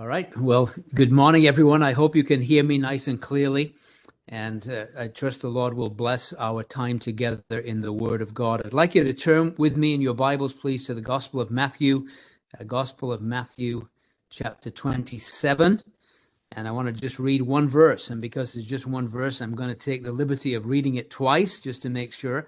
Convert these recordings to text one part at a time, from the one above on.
All right. Well, good morning, everyone. I hope you can hear me nice and clearly. And uh, I trust the Lord will bless our time together in the Word of God. I'd like you to turn with me in your Bibles, please, to the Gospel of Matthew, uh, Gospel of Matthew, chapter 27. And I want to just read one verse. And because it's just one verse, I'm going to take the liberty of reading it twice just to make sure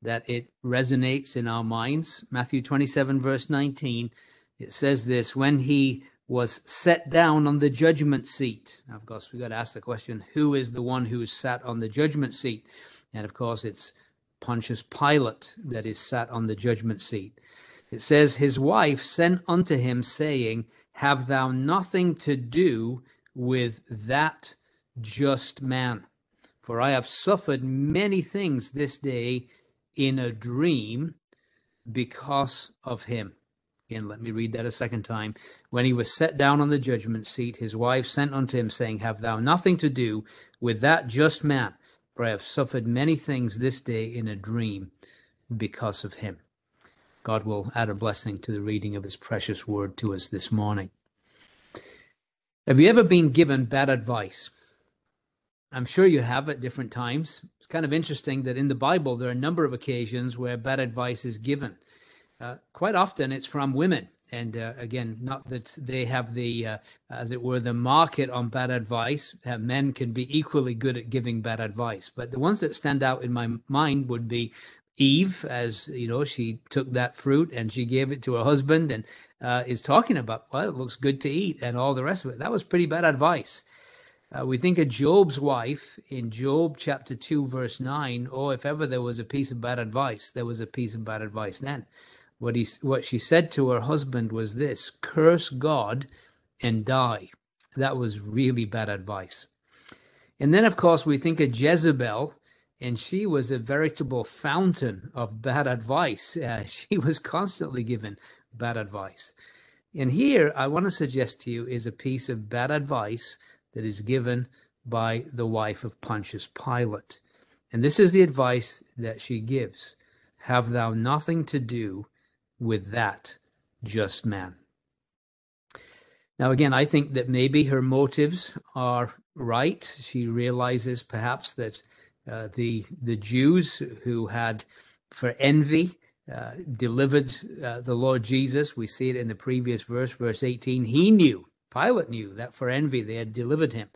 that it resonates in our minds. Matthew 27, verse 19, it says this When he was set down on the judgment seat. Now, of course, we've got to ask the question who is the one who is sat on the judgment seat? And of course, it's Pontius Pilate that is sat on the judgment seat. It says, His wife sent unto him, saying, Have thou nothing to do with that just man? For I have suffered many things this day in a dream because of him. Again, let me read that a second time. When he was set down on the judgment seat, his wife sent unto him, saying, Have thou nothing to do with that just man? For I have suffered many things this day in a dream because of him. God will add a blessing to the reading of his precious word to us this morning. Have you ever been given bad advice? I'm sure you have at different times. It's kind of interesting that in the Bible, there are a number of occasions where bad advice is given. Uh, quite often it's from women. And uh, again, not that they have the, uh, as it were, the market on bad advice. Uh, men can be equally good at giving bad advice. But the ones that stand out in my mind would be Eve, as you know, she took that fruit and she gave it to her husband and uh, is talking about, well, it looks good to eat and all the rest of it. That was pretty bad advice. Uh, we think of Job's wife in Job chapter 2, verse 9. Oh, if ever there was a piece of bad advice, there was a piece of bad advice then. What, he, what she said to her husband was this curse God and die. That was really bad advice. And then, of course, we think of Jezebel, and she was a veritable fountain of bad advice. Uh, she was constantly given bad advice. And here, I want to suggest to you is a piece of bad advice that is given by the wife of Pontius Pilate. And this is the advice that she gives Have thou nothing to do with that just man. Now, again, I think that maybe her motives are right. She realizes perhaps that uh, the the Jews who had, for envy, uh, delivered uh, the Lord Jesus. We see it in the previous verse, verse 18. He knew, Pilate knew that for envy they had delivered him.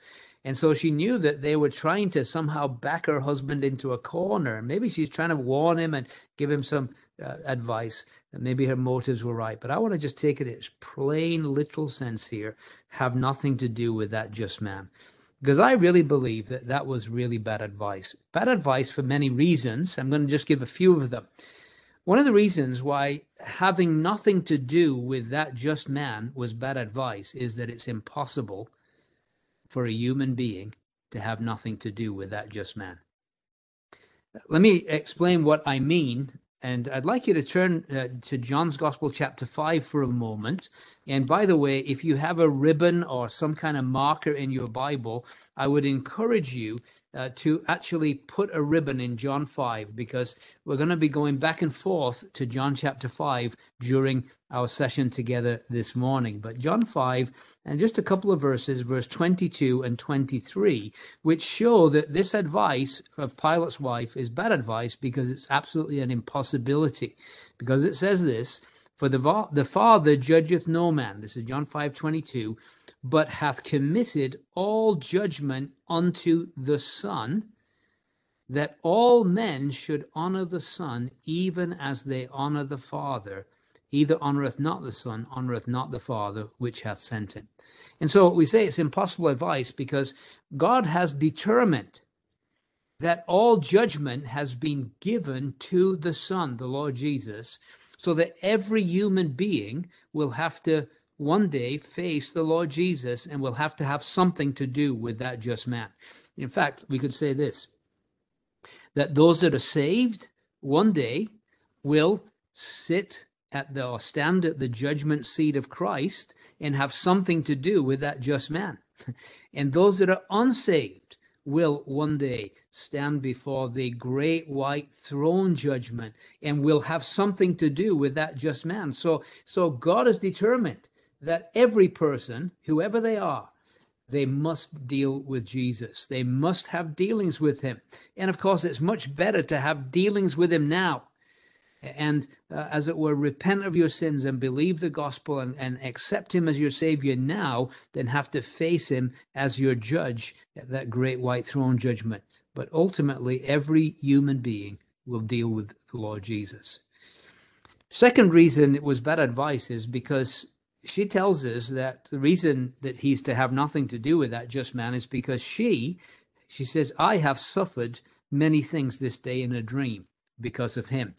And so she knew that they were trying to somehow back her husband into a corner. Maybe she's trying to warn him and give him some uh, advice. Maybe her motives were right. But I want to just take it as plain, literal sense here. Have nothing to do with that just man. Because I really believe that that was really bad advice. Bad advice for many reasons. I'm going to just give a few of them. One of the reasons why having nothing to do with that just man was bad advice is that it's impossible for a human being to have nothing to do with that just man. Let me explain what I mean. And I'd like you to turn uh, to John's Gospel, chapter 5, for a moment. And by the way, if you have a ribbon or some kind of marker in your Bible, I would encourage you uh, to actually put a ribbon in John 5 because we're going to be going back and forth to John chapter 5 during our session together this morning. But John 5 and just a couple of verses, verse 22 and 23, which show that this advice of Pilate's wife is bad advice because it's absolutely an impossibility. Because it says this, for the, the Father judgeth no man. This is John 5 22 but hath committed all judgment unto the Son, that all men should honor the Son, even as they honor the Father. Either honoreth not the Son, honoreth not the Father, which hath sent him. And so we say it's impossible advice because God has determined that all judgment has been given to the Son, the Lord Jesus, so that every human being will have to one day face the Lord Jesus and will have to have something to do with that just man. In fact, we could say this that those that are saved one day will sit at the or stand at the judgment seat of Christ and have something to do with that just man. and those that are unsaved will one day stand before the great white throne judgment and will have something to do with that just man. So so God is determined that every person, whoever they are, they must deal with Jesus. They must have dealings with him. And of course, it's much better to have dealings with him now and, uh, as it were, repent of your sins and believe the gospel and, and accept him as your savior now then have to face him as your judge at that great white throne judgment. But ultimately, every human being will deal with the Lord Jesus. Second reason it was bad advice is because she tells us that the reason that he's to have nothing to do with that just man is because she, she says, I have suffered many things this day in a dream because of him.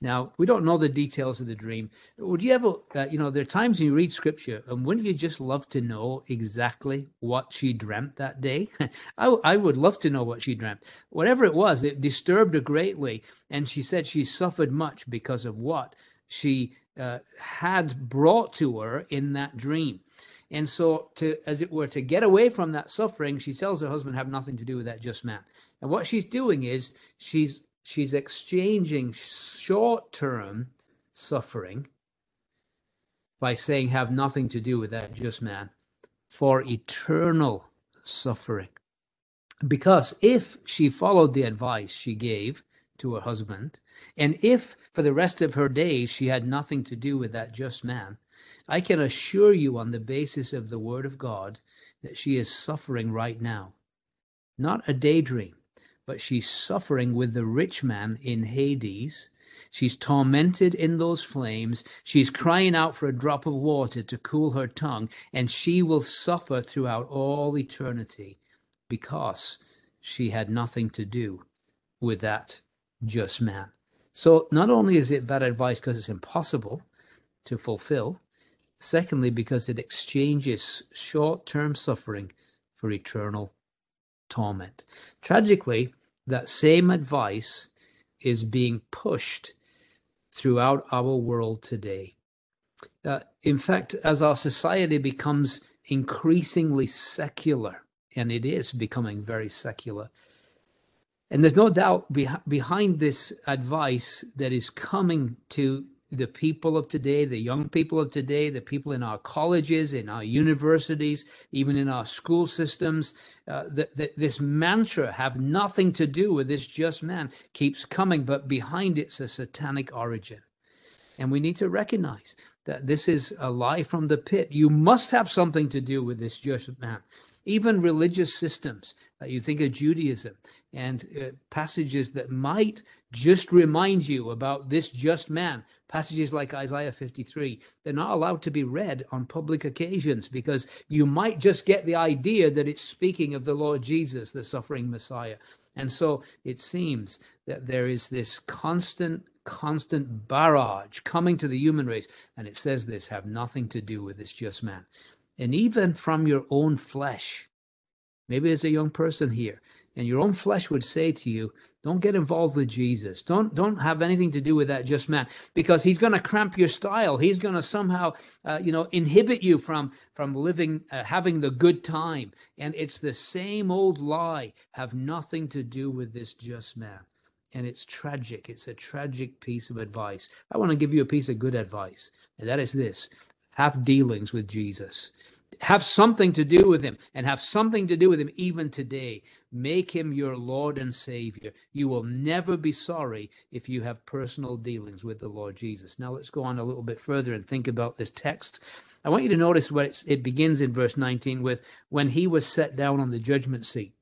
Now, we don't know the details of the dream. Would you ever, uh, you know, there are times when you read scripture, and wouldn't you just love to know exactly what she dreamt that day? I, I would love to know what she dreamt. Whatever it was, it disturbed her greatly. And she said she suffered much because of what she uh, had brought to her in that dream. And so, to as it were, to get away from that suffering, she tells her husband, "Have nothing to do with that just man." And what she's doing is she's she's exchanging short-term suffering by saying, "Have nothing to do with that just man," for eternal suffering. Because if she followed the advice she gave, to her husband, and if for the rest of her days she had nothing to do with that just man, I can assure you on the basis of the word of God that she is suffering right now. Not a daydream, but she's suffering with the rich man in Hades. She's tormented in those flames. She's crying out for a drop of water to cool her tongue, and she will suffer throughout all eternity because she had nothing to do with that just man. So not only is it bad advice because it's impossible to fulfill, secondly, because it exchanges short term suffering for eternal torment. Tragically, that same advice is being pushed throughout our world today. Uh, in fact, as our society becomes increasingly secular, and it is becoming very secular, and there's no doubt be- behind this advice that is coming to the people of today, the young people of today, the people in our colleges, in our universities, even in our school systems, uh, this mantra, have nothing to do with this just man, keeps coming, but behind it's a satanic origin. And we need to recognize that this is a lie from the pit. You must have something to do with this just man even religious systems. Uh, you think of Judaism and uh, passages that might just remind you about this just man. Passages like Isaiah 53, they're not allowed to be read on public occasions because you might just get the idea that it's speaking of the Lord Jesus, the suffering Messiah. And so it seems that there is this constant, constant barrage coming to the human race. And it says this have nothing to do with this just man and even from your own flesh. Maybe as a young person here, and your own flesh would say to you, "Don't get involved with Jesus. Don't don't have anything to do with that just man, because he's going to cramp your style. He's going to somehow, uh, you know, inhibit you from from living, uh, having the good time. And it's the same old lie. Have nothing to do with this just man." and it's tragic. It's a tragic piece of advice. I want to give you a piece of good advice, and that is this have dealings with Jesus. Have something to do with him and have something to do with him even today. Make him your Lord and Savior. You will never be sorry if you have personal dealings with the Lord Jesus. Now let's go on a little bit further and think about this text. I want you to notice what it begins in verse 19 with when he was set down on the judgment seat.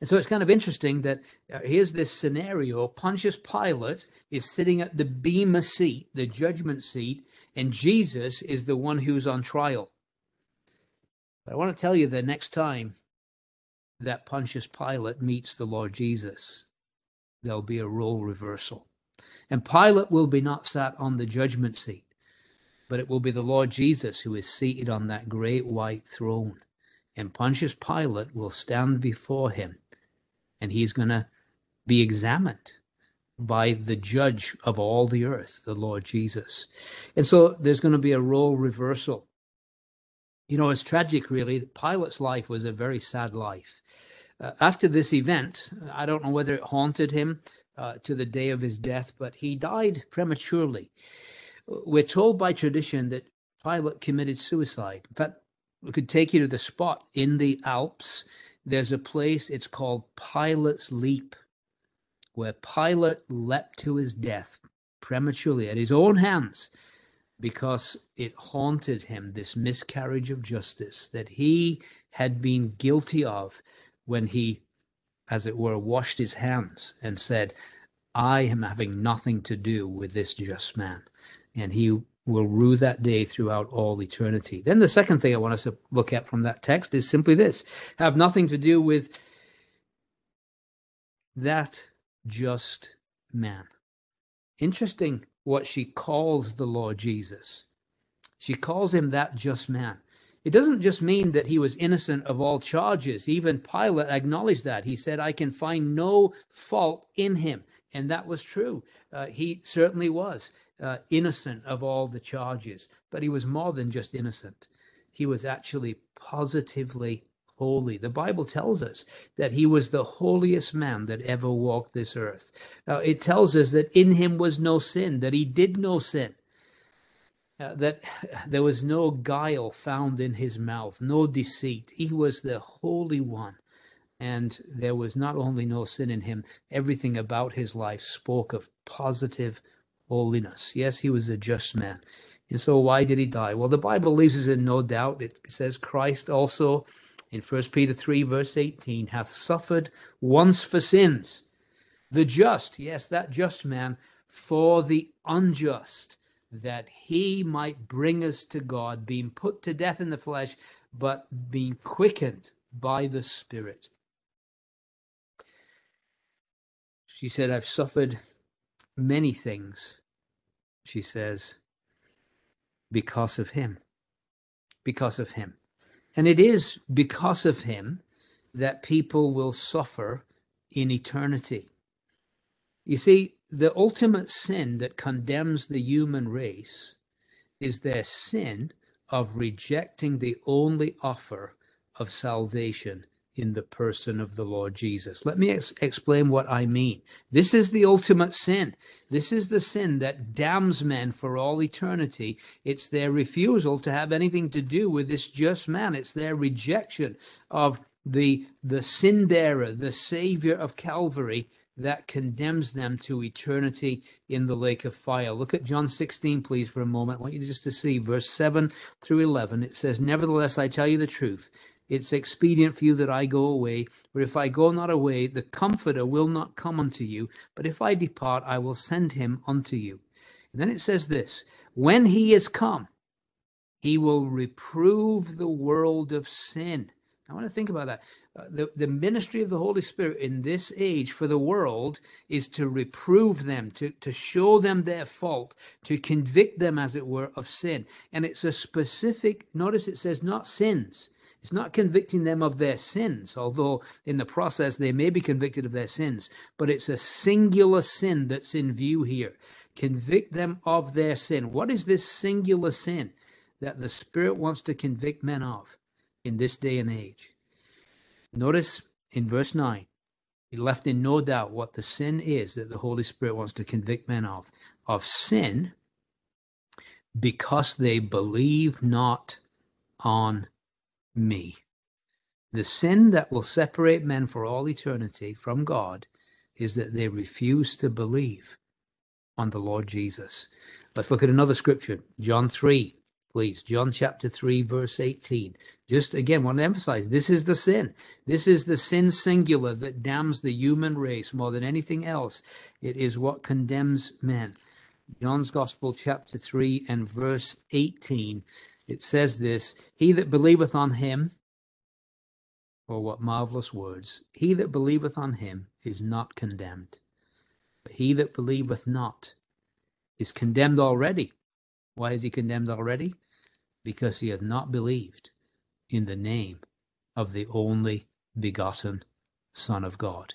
And so it's kind of interesting that uh, here's this scenario Pontius Pilate is sitting at the Bema seat, the judgment seat, and Jesus is the one who's on trial. But I want to tell you the next time that Pontius Pilate meets the Lord Jesus, there'll be a role reversal. And Pilate will be not sat on the judgment seat, but it will be the Lord Jesus who is seated on that great white throne. And Pontius Pilate will stand before him, and he's going to be examined by the judge of all the earth, the Lord Jesus. And so there's going to be a role reversal. You know, it's tragic, really. Pilate's life was a very sad life. Uh, after this event, I don't know whether it haunted him uh, to the day of his death, but he died prematurely. We're told by tradition that Pilate committed suicide. In fact, we could take you to the spot in the Alps. There's a place, it's called Pilate's Leap, where Pilate leapt to his death prematurely at his own hands because it haunted him, this miscarriage of justice that he had been guilty of when he, as it were, washed his hands and said, I am having nothing to do with this just man. And he will rue that day throughout all eternity. Then the second thing I want us to look at from that text is simply this have nothing to do with that just man. Interesting what she calls the Lord Jesus. She calls him that just man. It doesn't just mean that he was innocent of all charges. Even Pilate acknowledged that. He said, I can find no fault in him. And that was true. Uh, he certainly was uh, innocent of all the charges, but he was more than just innocent. He was actually positively holy. The Bible tells us that he was the holiest man that ever walked this earth. Uh, it tells us that in him was no sin, that he did no sin. Uh, that there was no guile found in his mouth, no deceit. He was the Holy One. And there was not only no sin in him, everything about his life spoke of positive holiness. Yes, he was a just man. And so why did he die? Well, the Bible leaves us in no doubt. It says Christ also in 1 Peter 3, verse 18, hath suffered once for sins. The just, yes, that just man, for the unjust, that he might bring us to God, being put to death in the flesh, but being quickened by the Spirit. She said, I've suffered many things, she says, because of him. Because of him. And it is because of him that people will suffer in eternity. You see, the ultimate sin that condemns the human race is their sin of rejecting the only offer of salvation in the person of the Lord Jesus. Let me ex- explain what I mean. This is the ultimate sin. This is the sin that damns men for all eternity. It's their refusal to have anything to do with this just man. It's their rejection of the, the sin bearer, the savior of Calvary that condemns them to eternity in the lake of fire. Look at John 16, please, for a moment. I want you just to see verse 7 through 11. It says, Nevertheless, I tell you the truth it's expedient for you that I go away. For if I go not away, the Comforter will not come unto you. But if I depart, I will send him unto you. And then it says this When he is come, he will reprove the world of sin. I want to think about that. Uh, the, the ministry of the Holy Spirit in this age for the world is to reprove them, to, to show them their fault, to convict them, as it were, of sin. And it's a specific, notice it says not sins, it's not convicting them of their sins, although in the process they may be convicted of their sins, but it's a singular sin that's in view here. Convict them of their sin. What is this singular sin that the Spirit wants to convict men of in this day and age? Notice in verse 9, he left in no doubt what the sin is that the Holy Spirit wants to convict men of. Of sin because they believe not on me. The sin that will separate men for all eternity from God is that they refuse to believe on the Lord Jesus. Let's look at another scripture, John 3, please. John chapter 3, verse 18. Just again, want to emphasize this is the sin. This is the sin singular that damns the human race more than anything else. It is what condemns men. John's Gospel, chapter 3, and verse 18 it says this He that believeth on him, or what marvelous words, he that believeth on him is not condemned. But he that believeth not is condemned already. Why is he condemned already? Because he hath not believed in the name of the only begotten Son of God.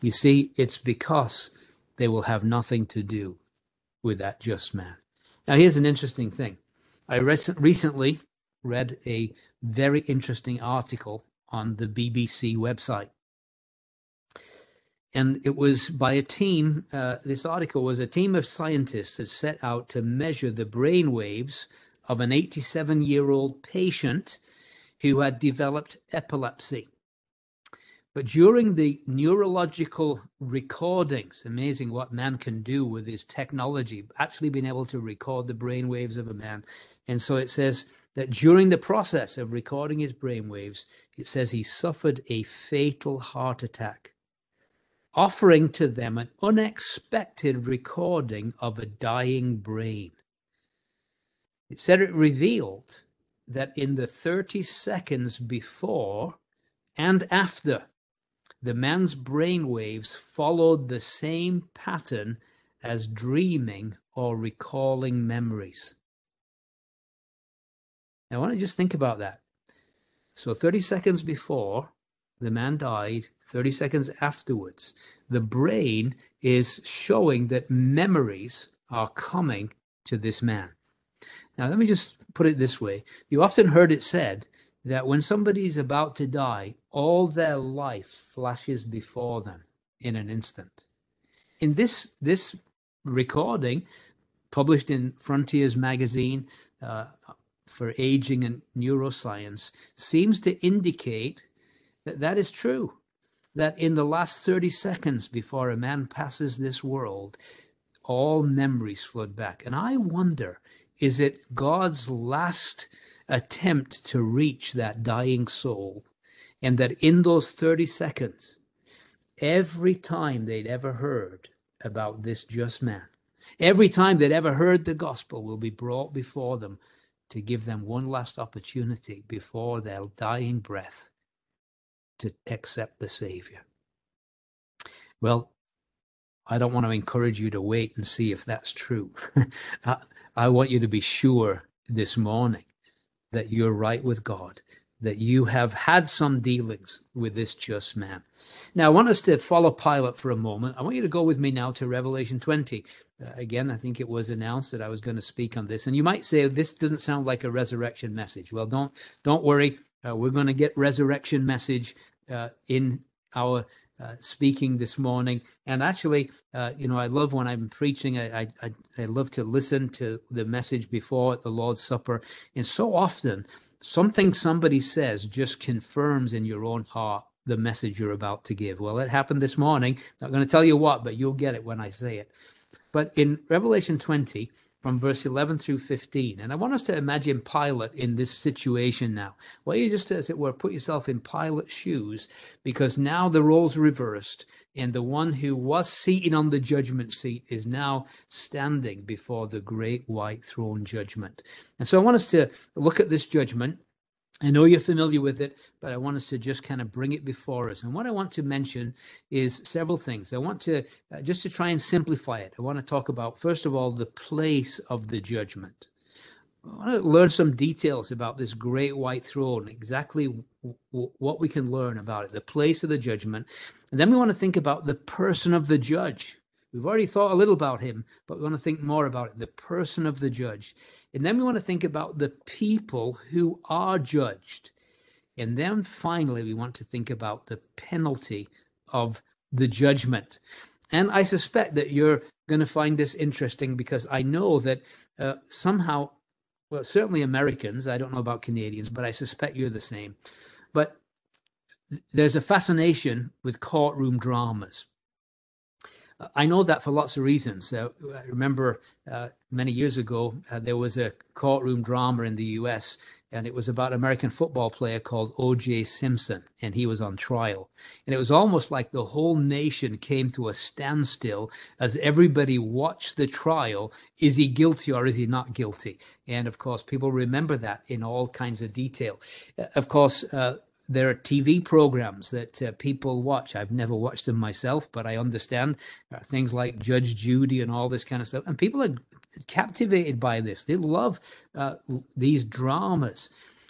You see, it's because they will have nothing to do with that just man. Now, here's an interesting thing. I recently read a very interesting article on the BBC website. And it was by a team, uh, this article was a team of scientists that set out to measure the brain waves of an 87 year old patient who had developed epilepsy. But during the neurological recordings, amazing what man can do with his technology, actually being able to record the brain waves of a man. And so it says that during the process of recording his brain waves, it says he suffered a fatal heart attack, offering to them an unexpected recording of a dying brain. It said it revealed that in the 30 seconds before and after the man's brain waves followed the same pattern as dreaming or recalling memories. Now, I want to just think about that. So, 30 seconds before the man died, 30 seconds afterwards, the brain is showing that memories are coming to this man. Now, let me just put it this way. You often heard it said that when somebody is about to die, all their life flashes before them in an instant. In this this recording, published in Frontiers magazine uh, for aging and neuroscience, seems to indicate that that is true. That in the last 30 seconds before a man passes this world, all memories flood back. And I wonder is it God's last attempt to reach that dying soul? And that in those 30 seconds, every time they'd ever heard about this just man, every time they'd ever heard the gospel will be brought before them to give them one last opportunity before their dying breath to accept the Savior. Well, I don't want to encourage you to wait and see if that's true. I want you to be sure this morning that you're right with God, that you have had some dealings with this just man. Now, I want us to follow Pilate for a moment. I want you to go with me now to Revelation 20. Again, I think it was announced that I was going to speak on this, and you might say this doesn't sound like a resurrection message. Well, don't don't worry. Uh, we're going to get resurrection message uh, in our uh, speaking this morning. And actually, uh, you know, I love when I'm preaching. I, I I love to listen to the message before the Lord's Supper. And so often, something somebody says just confirms in your own heart the message you're about to give. Well, it happened this morning. Not going to tell you what, but you'll get it when I say it. But in Revelation 20, from verse 11 through 15. And I want us to imagine Pilate in this situation now. Well, you just, as it were, put yourself in Pilate's shoes because now the roles reversed and the one who was seated on the judgment seat is now standing before the great white throne judgment. And so I want us to look at this judgment I know you're familiar with it, but I want us to just kind of bring it before us. And what I want to mention is several things. I want to, uh, just to try and simplify it, I want to talk about, first of all, the place of the judgment. I want to learn some details about this great white throne, exactly w- w- what we can learn about it, the place of the judgment. And then we want to think about the person of the judge. We've already thought a little about him, but we want to think more about it the person of the judge. And then we want to think about the people who are judged. And then finally, we want to think about the penalty of the judgment. And I suspect that you're going to find this interesting because I know that uh, somehow, well, certainly Americans, I don't know about Canadians, but I suspect you're the same. But there's a fascination with courtroom dramas. I know that for lots of reasons. Uh, I remember uh, many years ago, uh, there was a courtroom drama in the US, and it was about an American football player called O.J. Simpson, and he was on trial. And it was almost like the whole nation came to a standstill as everybody watched the trial. Is he guilty or is he not guilty? And of course, people remember that in all kinds of detail. Uh, of course, uh, there are TV programs that uh, people watch. I've never watched them myself, but I understand uh, things like Judge Judy and all this kind of stuff. And people are captivated by this. They love uh, these dramas.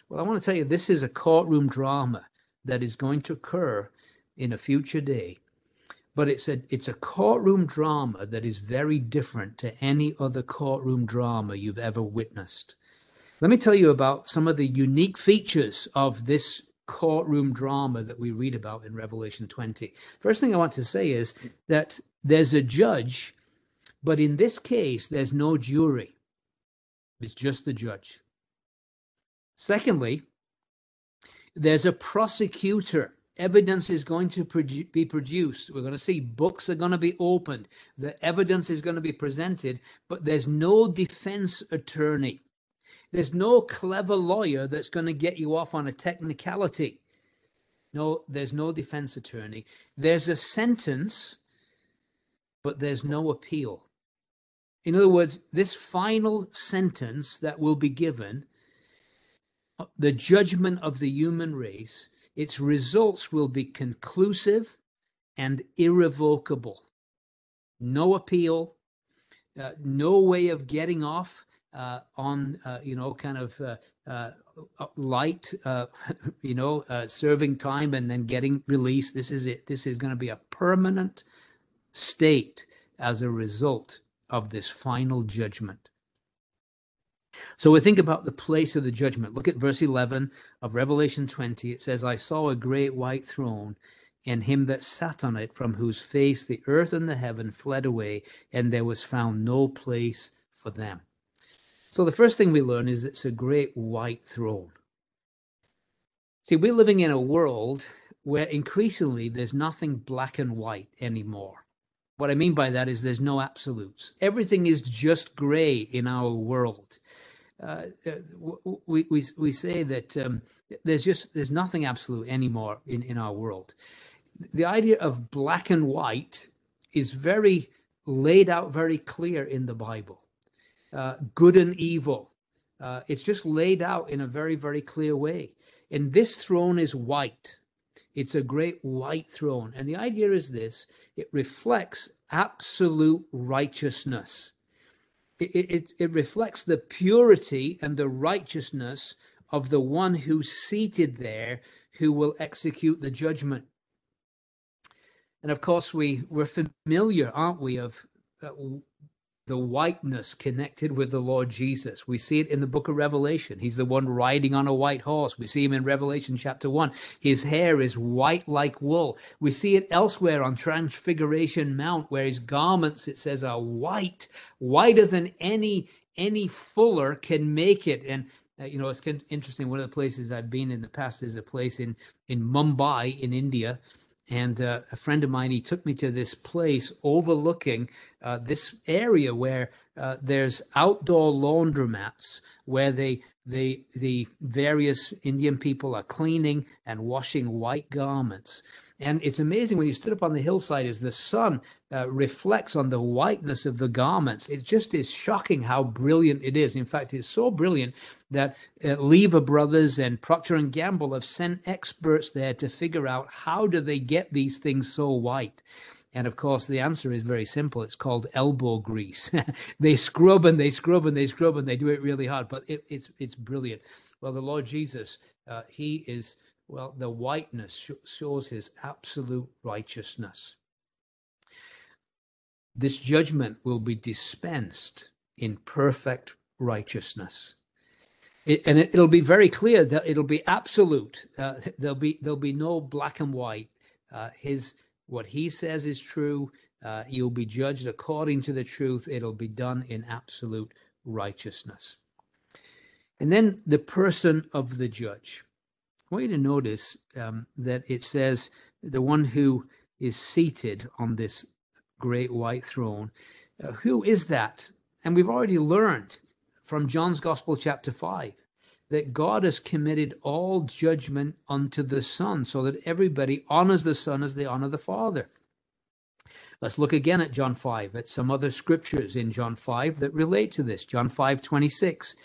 Well, I want to tell you, this is a courtroom drama that is going to occur in a future day. But it's a it's a courtroom drama that is very different to any other courtroom drama you've ever witnessed. Let me tell you about some of the unique features of this courtroom drama that we read about in Revelation 20. First thing I want to say is that there's a judge, but in this case, there's no jury. It's just the judge. Secondly, there's a prosecutor. Evidence is going to produ- be produced. We're going to see books are going to be opened. The evidence is going to be presented, but there's no defense attorney. There's no clever lawyer that's going to get you off on a technicality. No, there's no defense attorney. There's a sentence, but there's no appeal. In other words, this final sentence that will be given, uh, the judgment of the human race, its results will be conclusive and irrevocable. No appeal, uh, no way of getting off uh, on, uh, you know, kind of uh, uh, light, you know, serving time and then getting released. This is it. This is going to be a permanent state as a result of this final judgment. So we think about the place of the judgment. Look at verse 11 of Revelation 20. It says, I saw a great white throne and him that sat on it, from whose face the earth and the heaven fled away, and there was found no place for them. So the first thing we learn is it's a great white throne. See, we're living in a world where increasingly there's nothing black and white anymore. What I mean by that is there's no absolutes. Everything is just gray in our world. Uh, uh we, we, we say that um, there's just there's nothing absolute anymore in, in our world. The idea of black and white is very laid out very clear in the Bible. Uh, good and evil. Uh, it's just laid out in a very, very clear way. And this throne is white. It's a great white throne. And the idea is this it reflects absolute righteousness. It, it, it reflects the purity and the righteousness of the one who's seated there who will execute the judgment. And of course, we, we're familiar, aren't we, of uh, the whiteness connected with the Lord Jesus. We see it in the book of Revelation. He's the one riding on a white horse. We see him in Revelation chapter 1. His hair is white like wool. We see it elsewhere on Transfiguration Mount where his garments, it says, are white, whiter than any any fuller can make it. And uh, you know, it's interesting. One of the places I've been in the past is a place in in Mumbai in India and uh, a friend of mine he took me to this place overlooking uh, this area where uh, there's outdoor laundromats where they they the various indian people are cleaning and washing white garments and it's amazing when you stood up on the hillside as the sun uh, reflects on the whiteness of the garments. It just is shocking how brilliant it is. In fact, it's so brilliant that uh, Lever Brothers and Procter and Gamble have sent experts there to figure out how do they get these things so white. And of course, the answer is very simple. It's called elbow grease. they scrub and they scrub and they scrub and they do it really hard, but it, it's it's brilliant. Well, the Lord Jesus, uh, He is well, the whiteness shows his absolute righteousness. This judgment will be dispensed in perfect righteousness. It, and it, will be very clear that it'll be absolute. Uh, there'll be there'll be no black and white. Uh, his what he says is true. Uh, you'll be judged according to the truth. It'll be done in absolute righteousness. And then the person of the judge. I want you to notice um, that it says the one who is seated on this great white throne. Uh, who is that? And we've already learned from John's Gospel, chapter 5, that God has committed all judgment unto the Son, so that everybody honors the Son as they honor the Father. Let's look again at John 5, at some other scriptures in John 5 that relate to this. John 5 26.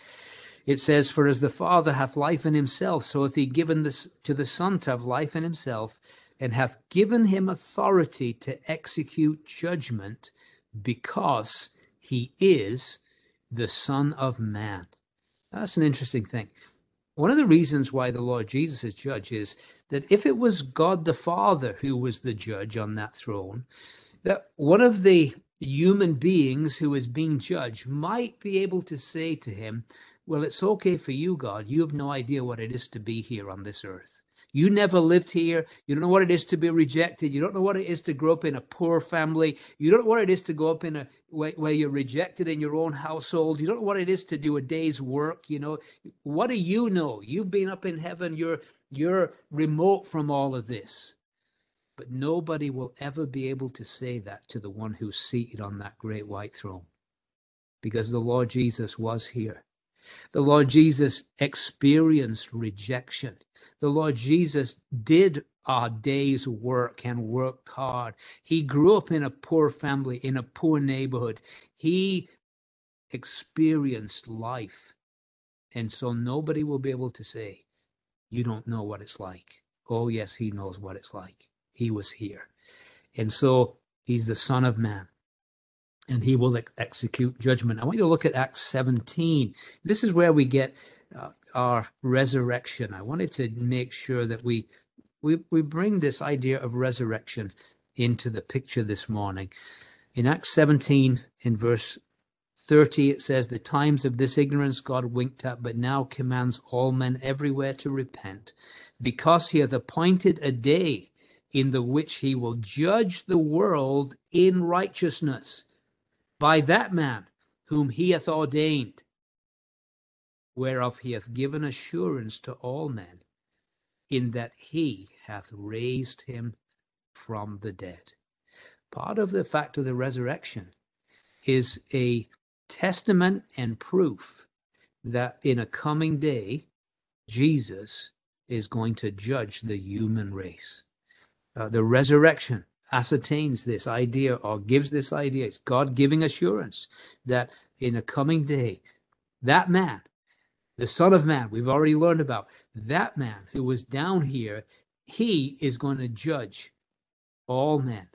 It says, For as the Father hath life in himself, so hath he given this to the Son to have life in himself, and hath given him authority to execute judgment, because he is the Son of Man. That's an interesting thing. One of the reasons why the Lord Jesus is judge is that if it was God the Father who was the judge on that throne, that one of the human beings who is being judged might be able to say to him, well, it's okay for you, God. You have no idea what it is to be here on this earth. You never lived here. You don't know what it is to be rejected. You don't know what it is to grow up in a poor family. You don't know what it is to grow up in a where, where you're rejected in your own household. You don't know what it is to do a day's work. You know, what do you know? You've been up in heaven. You're you're remote from all of this. But nobody will ever be able to say that to the one who's seated on that great white throne. Because the Lord Jesus was here. The Lord Jesus experienced rejection. The Lord Jesus did our day's work and worked hard. He grew up in a poor family, in a poor neighborhood. He experienced life. And so nobody will be able to say, You don't know what it's like. Oh, yes, he knows what it's like. He was here. And so he's the Son of Man and he will ex- execute judgment. I want you to look at Acts 17. This is where we get uh, our resurrection. I wanted to make sure that we, we we bring this idea of resurrection into the picture this morning. In Acts 17, in verse 30, it says, The times of this ignorance God winked at, but now commands all men everywhere to repent, because he hath appointed a day in the which he will judge the world in righteousness by that man whom he hath ordained, whereof he hath given assurance to all men, in that he hath raised him from the dead. Part of the fact of the resurrection is a testament and proof that in a coming day, Jesus is going to judge the human race. Uh, the resurrection ascertains this idea or gives this idea. It's God giving assurance that in a coming day, that man, the Son of Man, we've already learned about, that man who was down here, he is going to judge all men.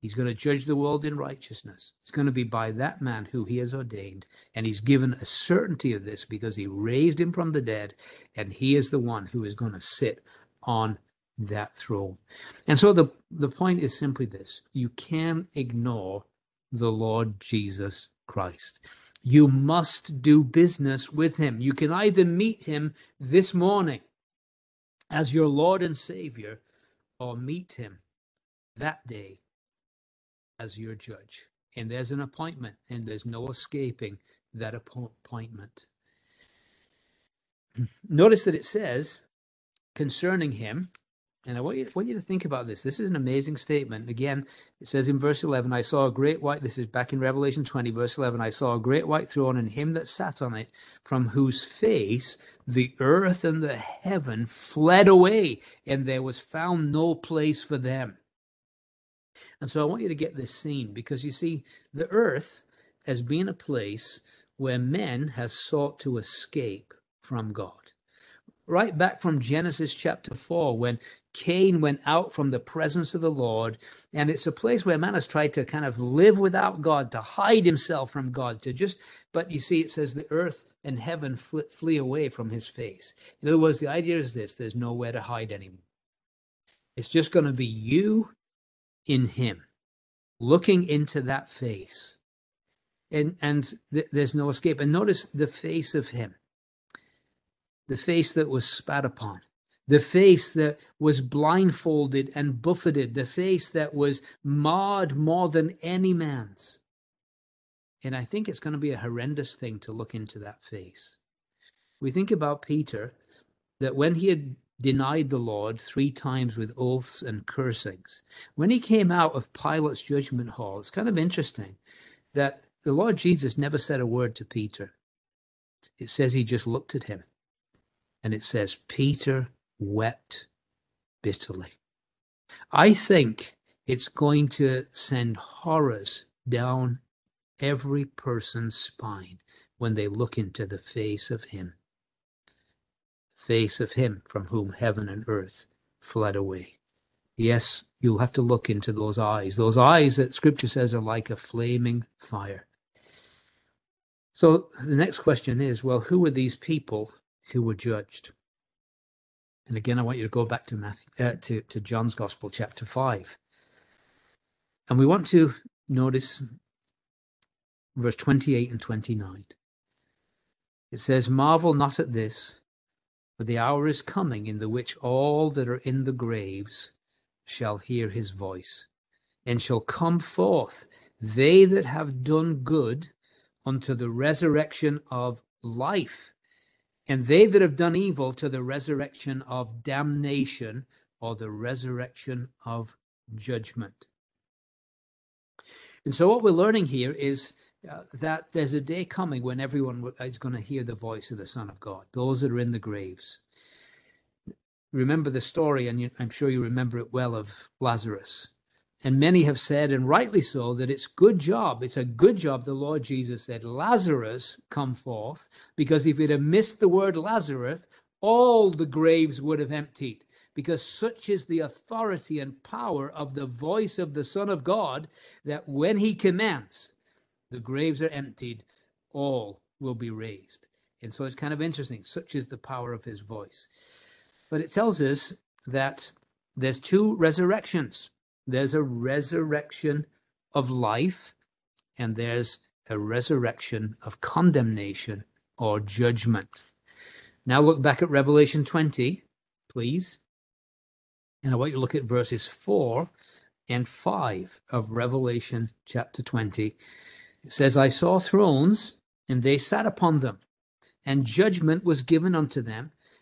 He's going to judge the world in righteousness. It's going to be by that man who he has ordained. And he's given a certainty of this because he raised him from the dead, and he is the one who is going to sit on that throne. And so the, the point is simply this you can't ignore the Lord Jesus Christ. You must do business with him. You can either meet him this morning as your Lord and Savior or meet him that day as your judge. And there's an appointment, and there's no escaping that appointment. Notice that it says concerning him, and I want you, want you to think about this. This is an amazing statement. Again, it says in verse 11, I saw a great white, this is back in Revelation 20, verse 11, I saw a great white throne and him that sat on it, from whose face the earth and the heaven fled away, and there was found no place for them. And so I want you to get this scene because you see, the earth has been a place where men has sought to escape from God right back from Genesis chapter 4, when Cain went out from the presence of the Lord. And it's a place where man has tried to kind of live without God, to hide himself from God, to just, but you see, it says the earth and heaven flee away from his face. In other words, the idea is this there's nowhere to hide anymore. It's just going to be you in him, looking into that face. And, and th- there's no escape. And notice the face of him, the face that was spat upon the face that was blindfolded and buffeted, the face that was marred more than any man's. And I think it's going to be a horrendous thing to look into that face. We think about Peter, that when he had denied the Lord three times with oaths and cursings, when he came out of Pilate's judgment hall, it's kind of interesting that the Lord Jesus never said a word to Peter. It says he just looked at him. And it says, Peter, wept bitterly. I think it's going to send horrors down every person's spine when they look into the face of him. Face of him from whom heaven and earth fled away. Yes, you'll have to look into those eyes, those eyes that scripture says are like a flaming fire. So the next question is well, who are these people who were judged? And again, I want you to go back to Matthew, uh, to, to John's Gospel, chapter 5. And we want to notice verse 28 and 29. It says, Marvel not at this, For the hour is coming in the which all that are in the graves shall hear his voice, and shall come forth, they that have done good, unto the resurrection of life, and they that have done evil to the resurrection of damnation or the resurrection of judgment. And so, what we're learning here is uh, that there's a day coming when everyone is going to hear the voice of the Son of God, those that are in the graves. Remember the story, and you, I'm sure you remember it well, of Lazarus. And many have said, and rightly so, that it's good job. It's a good job, the Lord Jesus said, Lazarus come forth, because if he'd have missed the word Lazarus, all the graves would have emptied because such is the authority and power of the voice of the Son of God that when he commands, the graves are emptied, all will be raised. And so it's kind of interesting. Such is the power of his voice. But it tells us that there's two resurrections there's a resurrection of life, and there's a resurrection of condemnation or judgment. Now look back at Revelation 20, please. And I want you to look at verses 4 and 5 of Revelation chapter 20. It says, I saw thrones, and they sat upon them, and judgment was given unto them.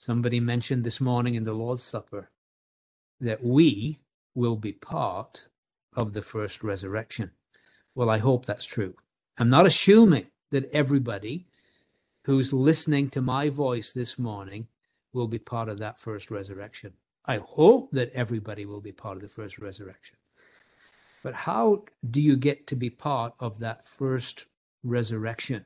Somebody mentioned this morning in the Lord's Supper that we will be part of the first resurrection. Well, I hope that's true. I'm not assuming that everybody who's listening to my voice this morning will be part of that first resurrection. I hope that everybody will be part of the first resurrection. But how do you get to be part of that first resurrection?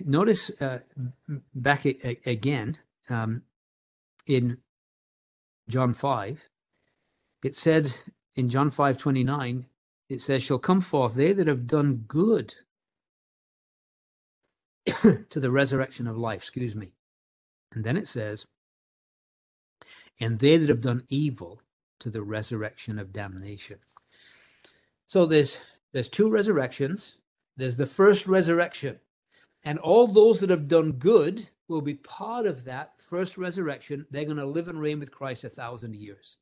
Notice uh, back a- again um, in John 5, it said in John 5 29, it says, Shall come forth they that have done good to the resurrection of life, excuse me. And then it says, and they that have done evil to the resurrection of damnation. So there's there's two resurrections. There's the first resurrection, and all those that have done good will be part of that first resurrection. They're going to live and reign with Christ a thousand years.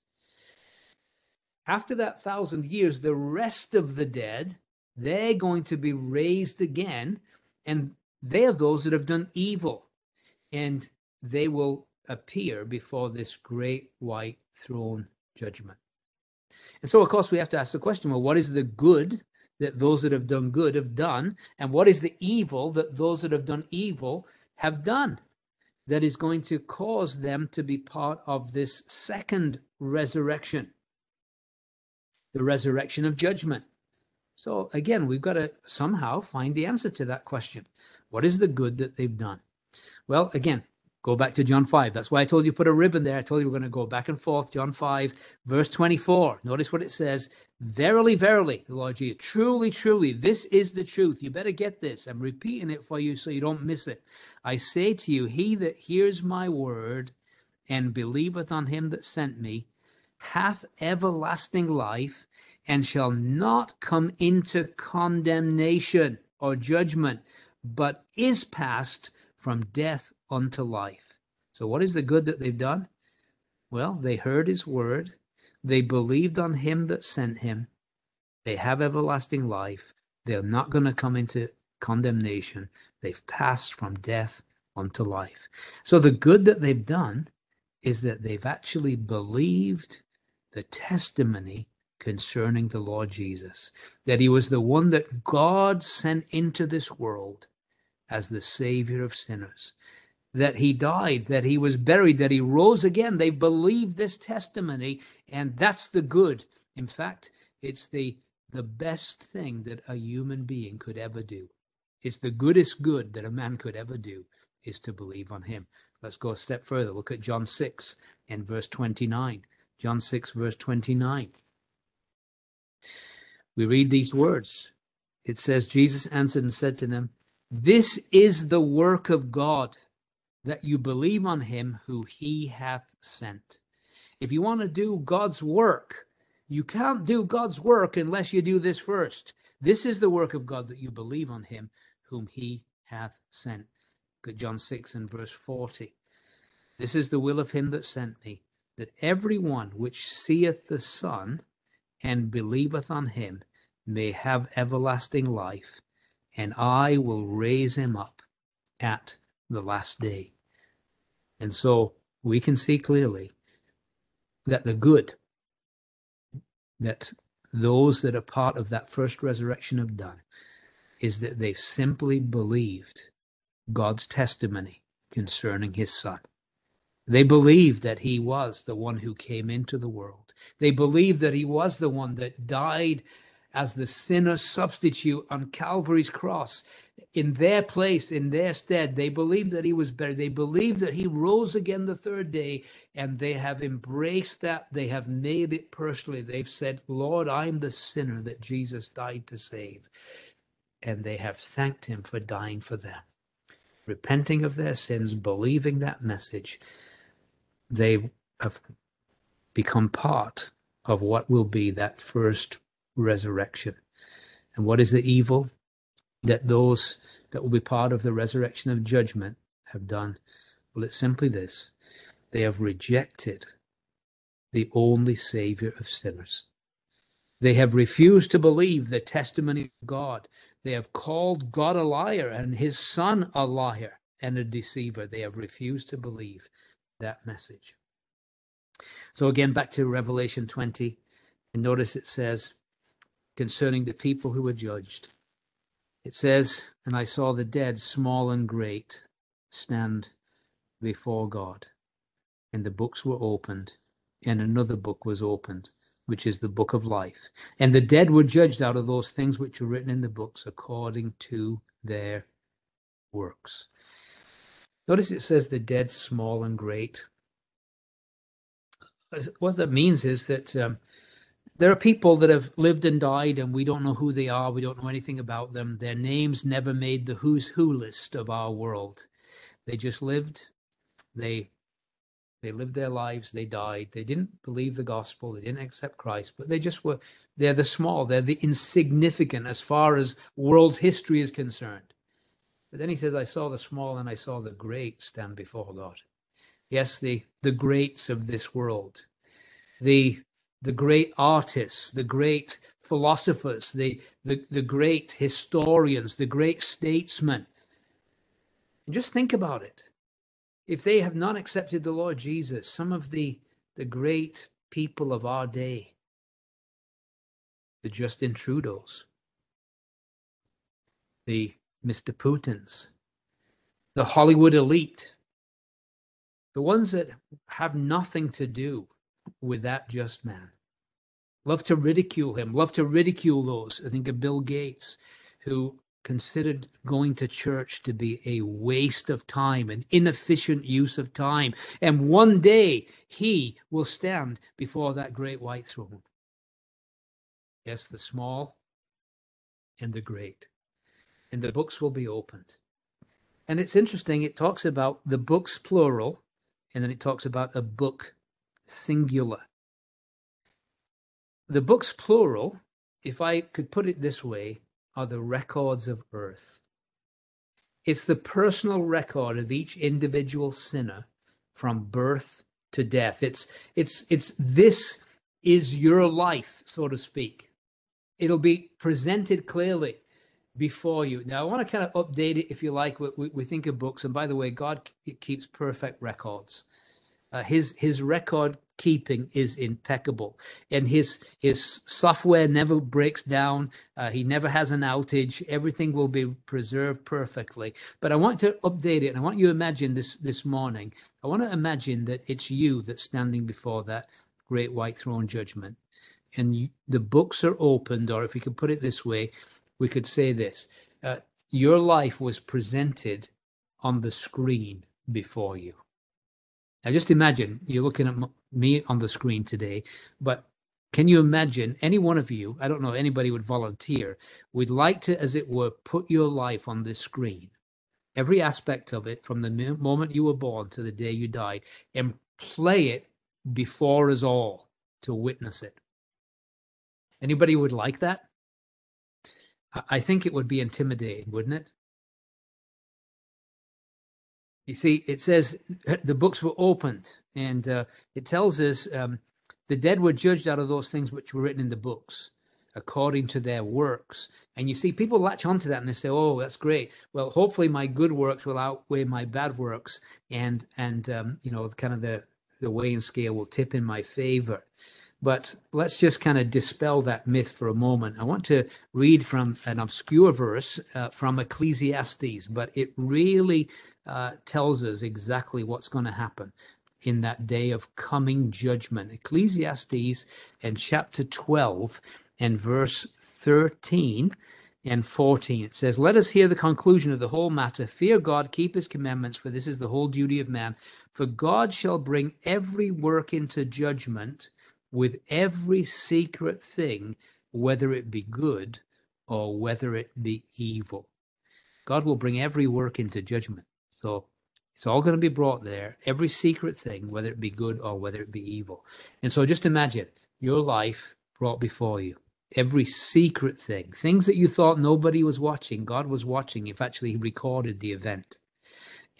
After that thousand years, the rest of the dead, they're going to be raised again, and they're those that have done evil. And they will appear before this great white throne judgment. And so, of course, we have to ask the question well, what is the good that those that have done good have done? And what is the evil that those that have done evil have done that is going to cause them to be part of this second resurrection, the resurrection of judgment? So, again, we've got to somehow find the answer to that question. What is the good that they've done? Well, again, Go back to John 5. That's why I told you put a ribbon there. I told you we're going to go back and forth. John 5, verse 24. Notice what it says. Verily, verily, the Lord Jesus, truly, truly, this is the truth. You better get this. I'm repeating it for you so you don't miss it. I say to you, he that hears my word and believeth on him that sent me hath everlasting life and shall not come into condemnation or judgment, but is passed from death unto life. So, what is the good that they've done? Well, they heard his word, they believed on him that sent him, they have everlasting life, they're not going to come into condemnation, they've passed from death unto life. So, the good that they've done is that they've actually believed the testimony concerning the Lord Jesus, that he was the one that God sent into this world as the Savior of sinners, that he died, that he was buried, that he rose again. They believe this testimony, and that's the good. In fact, it's the the best thing that a human being could ever do. It's the goodest good that a man could ever do is to believe on him. Let's go a step further. Look at John 6 and verse 29. John 6, verse 29. We read these words. It says, Jesus answered and said to them, This is the work of God, that you believe on him who he hath sent. If you want to do God's work, you can't do God's work unless you do this first. This is the work of God that you believe on him whom he hath sent. At John 6 and verse 40. This is the will of him that sent me, that every one which seeth the Son and believeth on him may have everlasting life, and I will raise him up at the last day. And so we can see clearly that the good that those that are part of that first resurrection have done is that they've simply believed God's testimony concerning his son. They believed that he was the one who came into the world. They believed that he was the one that died as the sinner substitute on Calvary's cross in their place, in their stead. They believed that he was buried. They believed that he rose again the third day, and they have embraced that. They have made it personally. They've said, Lord, I'm the sinner that Jesus died to save. And they have thanked him for dying for them. Repenting of their sins, believing that message, they have become part of what will be that first resurrection. And what is the evil that those that will be part of the resurrection of judgment have done? Well, it's simply this they have rejected the only Savior of sinners. They have refused to believe the testimony of God. They have called God a liar and his Son a liar and a deceiver. They have refused to believe that message. So, again, back to Revelation 20, and notice it says, concerning the people who were judged. It says, And I saw the dead, small and great, stand before God. And the books were opened, and another book was opened, which is the book of life. And the dead were judged out of those things which were written in the books according to their works. Notice it says the dead, small and great. What that means is that um, there are people that have lived and died and we don't know who they are. We don't know anything about them. Their names never made the who's who list of our world. They just lived. They they lived their lives. They died. They didn't believe the gospel. They didn't accept christ but they just were they're the small. They're the insignificant as far as world history is concerned. But then he says i saw the small and i saw the great stand before god. Yes the the greats of this world. The the great artists, the great philosophers, the, the, the great historians, the great statesmen. And just think about it. If they have not accepted the Lord Jesus, some of the, the great people of our day, the Justin Trudeaus, the Mr. Putins, the Hollywood elite, the ones that have nothing to do with that just man. Love to ridicule him, love to ridicule those. I think of Bill Gates, who considered going to church to be a waste of time, an inefficient use of time. And one day he will stand before that great white throne. Yes, the small and the great. And the books will be opened. And it's interesting, it talks about the books plural, and then it talks about a book singular. The books, plural, if I could put it this way, are the records of earth. It's the personal record of each individual sinner from birth to death. It's it's it's this is your life, so to speak. It'll be presented clearly before you. Now, I want to kind of update it, if you like. We, we think of books, and by the way, God keeps perfect records. Uh, his his record keeping is impeccable, and his his software never breaks down. Uh, he never has an outage. Everything will be preserved perfectly. But I want to update it. And I want you to imagine this this morning. I want to imagine that it's you that's standing before that great white throne judgment, and you, the books are opened. Or if we could put it this way, we could say this: uh, your life was presented on the screen before you. Now, just imagine you're looking at me on the screen today, but can you imagine any one of you? I don't know anybody would volunteer. We'd like to, as it were, put your life on this screen, every aspect of it, from the moment you were born to the day you died, and play it before us all to witness it. Anybody would like that? I think it would be intimidating, wouldn't it? You see, it says the books were opened, and uh, it tells us um, the dead were judged out of those things which were written in the books according to their works. And you see, people latch onto that and they say, "Oh, that's great. Well, hopefully my good works will outweigh my bad works, and and um, you know, kind of the the weighing scale will tip in my favor." But let's just kind of dispel that myth for a moment. I want to read from an obscure verse uh, from Ecclesiastes, but it really uh, tells us exactly what's going to happen in that day of coming judgment. Ecclesiastes in chapter 12 and verse 13 and 14. It says, Let us hear the conclusion of the whole matter. Fear God, keep his commandments, for this is the whole duty of man. For God shall bring every work into judgment with every secret thing, whether it be good or whether it be evil. God will bring every work into judgment. So it's all going to be brought there, every secret thing, whether it be good or whether it be evil. And so just imagine your life brought before you. Every secret thing, things that you thought nobody was watching, God was watching if actually He recorded the event.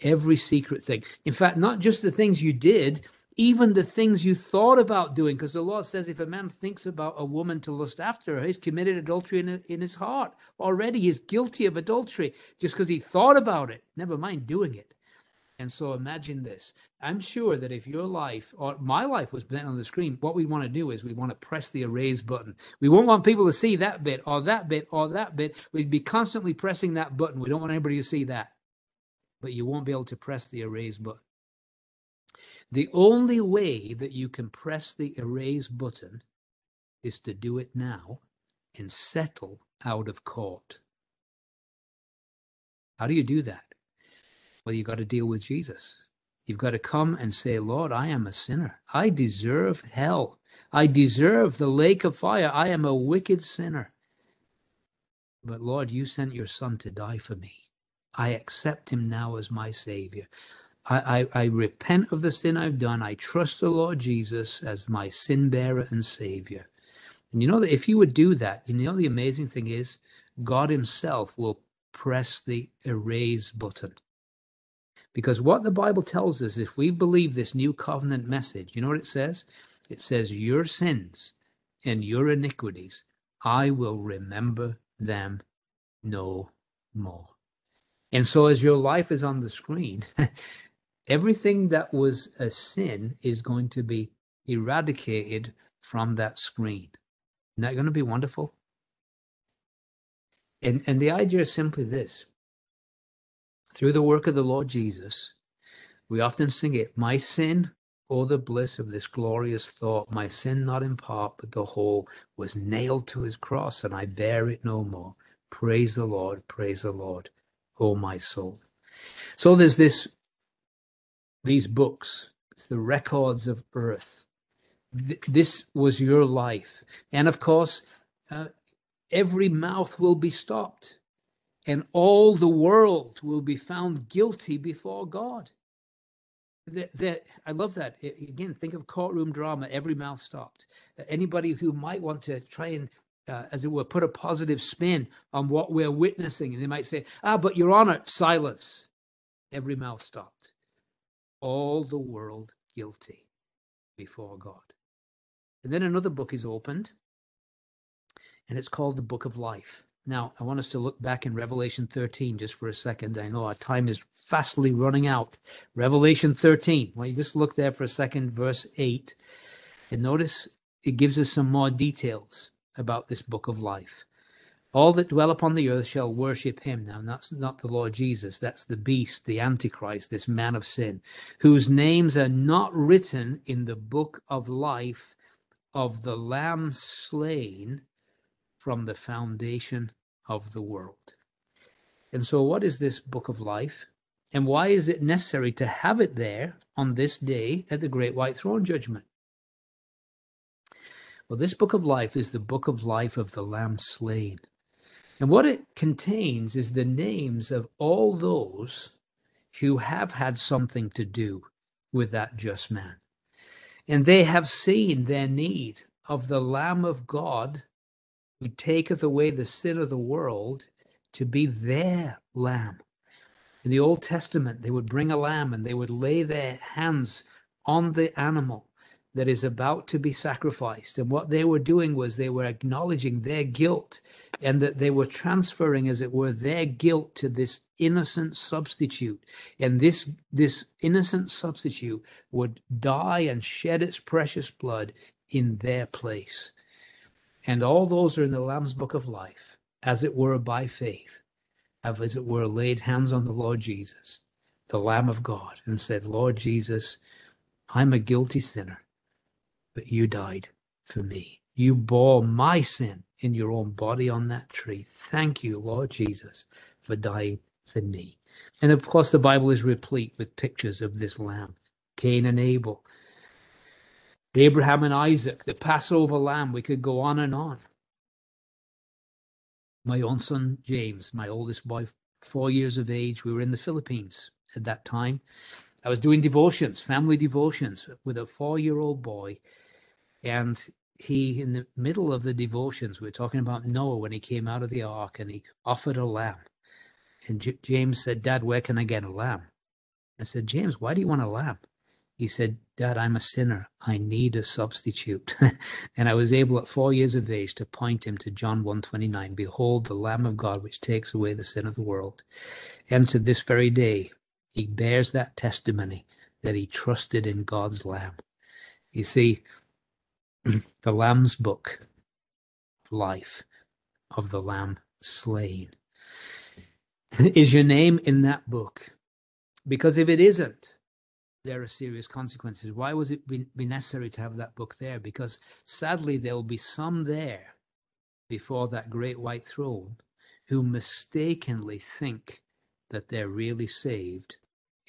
Every secret thing. In fact, not just the things you did, even the things you thought about doing, because the law says if a man thinks about a woman to lust after her, he's committed adultery in, in his heart. Already he's guilty of adultery just because he thought about it, never mind doing it. And so imagine this. I'm sure that if your life or my life was bent on the screen, what we want to do is we want to press the erase button. We won't want people to see that bit or that bit or that bit. We'd be constantly pressing that button. We don't want anybody to see that. But you won't be able to press the erase button. The only way that you can press the erase button is to do it now and settle out of court. How do you do that? Well, you've got to deal with Jesus. You've got to come and say, Lord, I am a sinner. I deserve hell. I deserve the lake of fire. I am a wicked sinner. But Lord, you sent your son to die for me. I accept him now as my savior. I, I, I, repent of the sin I've done. I trust the Lord Jesus as my sin bearer and Savior. And you know that if you would do that, you know the amazing thing is God Himself will press the erase button. Because what the Bible tells us, if we believe this new covenant message, you know what it says? It says, Your sins and your iniquities, I will remember them no more. And so, as your life is on the screen, everything that was a sin is going to be eradicated from that screen. Isn't that going to be wonderful? And, and the idea is simply this through the work of the Lord Jesus, we often sing it, My sin, oh, the bliss of this glorious thought, my sin not in part, but the whole, was nailed to his cross, and I bear it no more. Praise the Lord, praise the Lord, oh, my soul. So there's this these books. It's the records of earth. Th- this was your life. And of course, uh, every mouth will be stopped, and all the world will be found guilty before God. That, that I love that. Again, think of courtroom drama, every mouth stopped. Anybody who might want to try and uh, as it were, put a positive spin on what we're witnessing. And they might say, ah, but Your Honor, silence. Every mouth stopped all the world guilty before God. And then another book is opened, and it's called the Book of Life. Now, I want us to look back in Revelation 13 just for a second. I know our time is fastly running out. Revelation 13. Well, you just look there for a second, verse 8, and notice it gives us some more details about this book of life. All that dwell upon the earth shall worship him. Now, that's not the Lord Jesus. That's the beast, the Antichrist, this man of sin, whose names are not written in the book of life of the Lamb slain from the foundation of the world. And so, what is this book of life? And why is it necessary to have it there on this day at the great white throne judgment? Well, this book of life is the book of life of the Lamb slain. And what it contains is the names of all those who have had something to do with that just man. And they have seen their need of the Lamb of God who taketh away the sin of the world to be their lamb. In the Old Testament, they would bring a lamb and they would lay their hands on the animal that is about to be sacrificed. And what they were doing was they were acknowledging their guilt and that they were transferring, as it were, their guilt to this innocent substitute. And this, this innocent substitute would die and shed its precious blood in their place. And all those are in the Lamb's Book of Life, as it were, by faith, have, as it were, laid hands on the Lord Jesus, the Lamb of God, and said, Lord Jesus, I'm a guilty sinner but you died for me. You bore my sin in your own body on that tree. Thank you, Lord Jesus, for dying for me. And of course, the Bible is replete with pictures of this lamb Cain and Abel, Abraham and Isaac, the Passover lamb. We could go on and on. My own son, James, my oldest boy, four years of age, we were in the Philippines at that time. I was doing devotions, family devotions, with a four year old boy and he, in the middle of the devotions, we are talking about Noah when he came out of the ark and he offered a lamb. And J- James said, Dad, where can I get a lamb? I said, James, why do you want a lamb? He said, Dad, I'm a sinner. I need a substitute. and I was able at four years of age to point him to John 129, Behold the Lamb of God which takes away the sin of the world. And to this very day, he bears that testimony that he trusted in God's Lamb. You see, the Lamb's book of life of the Lamb slain. Is your name in that book? Because if it isn't, there are serious consequences. Why was it be, be necessary to have that book there? Because sadly, there will be some there before that great white throne who mistakenly think that they're really saved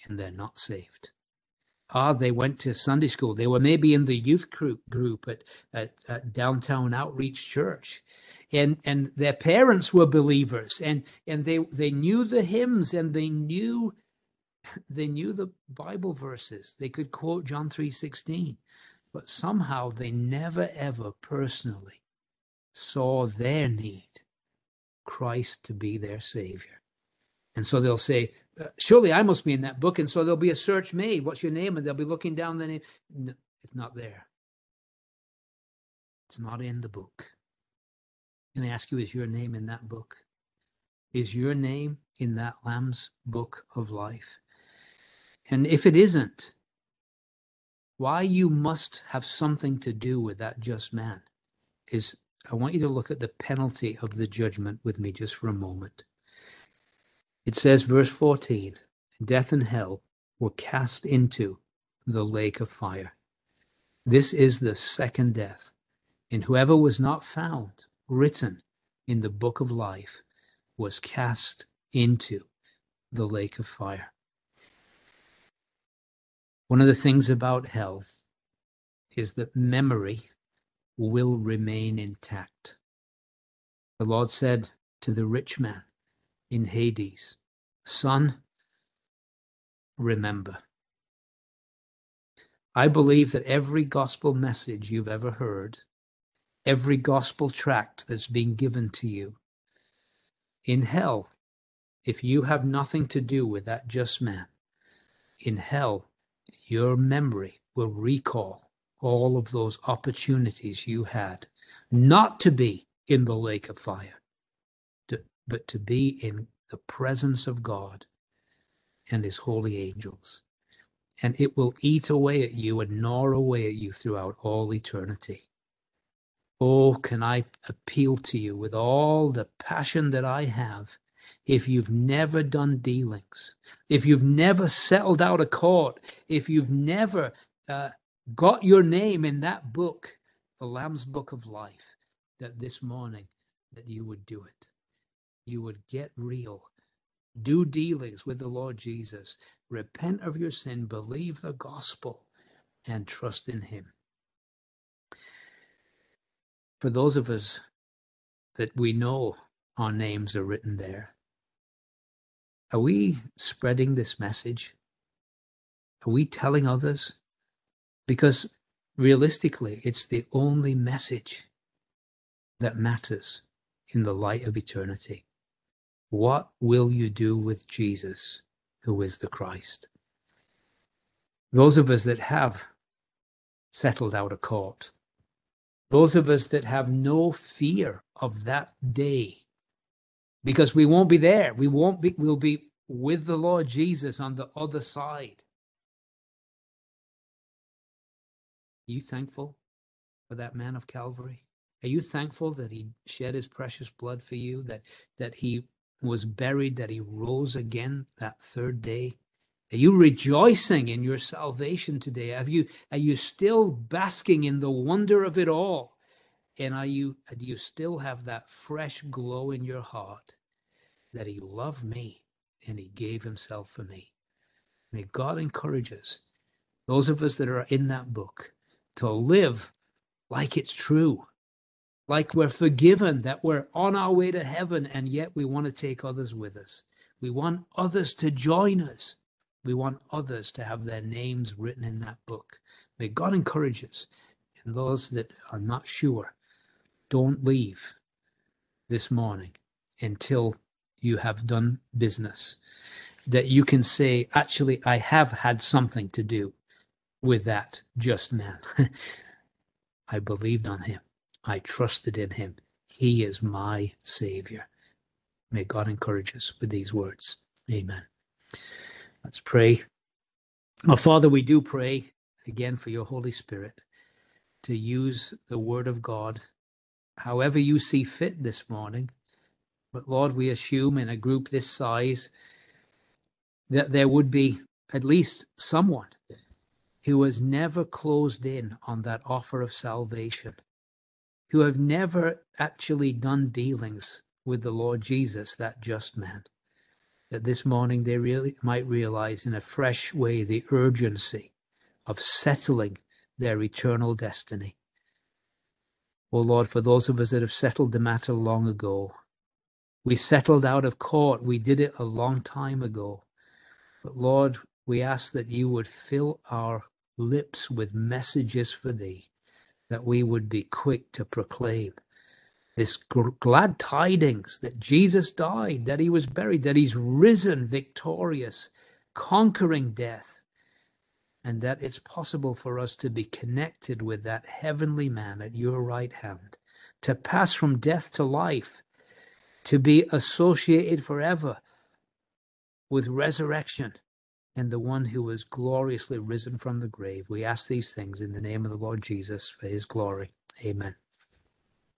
and they're not saved ah, they went to Sunday school. They were maybe in the youth group group at, at, at, downtown outreach church. And and their parents were believers and, and they they knew the hymns and they knew they knew the Bible verses. They could quote John 3:16. But somehow they never ever personally saw their need Christ to be their savior. And so they'll say, surely I must be in that book. And so there'll be a search made. What's your name? And they'll be looking down the name. No, it's not there. It's not in the book. Can I ask you, is your name in that book? Is your name in that Lamb's book of life? And if it isn't, why you must have something to do with that just man is I want you to look at the penalty of the judgment with me just for a moment. It says, verse 14, death and hell were cast into the lake of fire. This is the second death. And whoever was not found written in the book of life was cast into the lake of fire. One of the things about hell is that memory will remain intact. The Lord said to the rich man, in Hades. Son, remember. I believe that every gospel message you've ever heard, every gospel tract that's been given to you, in hell, if you have nothing to do with that just man, in hell, your memory will recall all of those opportunities you had not to be in the lake of fire, but to be in the presence of God and his holy angels. And it will eat away at you and gnaw away at you throughout all eternity. Oh, can I appeal to you with all the passion that I have? If you've never done dealings, if you've never settled out a court, if you've never uh, got your name in that book, the Lamb's Book of Life, that this morning that you would do it you would get real do dealings with the Lord Jesus, repent of your sin, believe the gospel, and trust in Him. For those of us that we know our names are written there, are we spreading this message? Are we telling others? Because realistically, it's the only message that matters in the light of eternity. What will you do with Jesus, who is the Christ? Those of us that have settled out of court, those of us that have no fear of that day, because we won't be there. We won't be, we'll be with the Lord Jesus on the other side. Are you thankful for that man of Calvary? Are you thankful that he shed his precious blood for you, that, that he was buried, that he rose again that third day? Are you rejoicing in your salvation today? Have you are you still basking in the wonder of it all? And are you do you still have that fresh glow in your heart that he loved me and he gave himself for me? May God encourage us, those of us that are in that book, to live like it's true like we're forgiven, that we're on our way to heaven, and yet we want to take others with us. We want others to join us. We want others to have their names written in that book. May God encourage us. And those that are not sure, don't leave this morning until you have done business. That you can say, actually, I have had something to do with that just man. I believed on him. I trusted in him. He is my Savior. May God encourage us with these words. Amen. Let's pray. Our Father, we do pray again for your Holy Spirit to use the Word of God however you see fit this morning. But Lord, we assume in a group this size that there would be at least someone who has never closed in on that offer of salvation who have never actually done dealings with the Lord Jesus, that just man. That this morning they really might realize in a fresh way the urgency of settling their eternal destiny. O oh Lord, for those of us that have settled the matter long ago, we settled out of court. We did it a long time ago. But Lord, we ask that you would fill our lips with messages for thee that we would be quick to proclaim this glad tidings that Jesus died, that he was buried, that he's risen victorious, conquering death, and that it's possible for us to be connected with that heavenly man at your right hand, to pass from death to life, to be associated forever with resurrection and the one who was gloriously risen from the grave. We ask these things in the name of the Lord Jesus for his glory. Amen.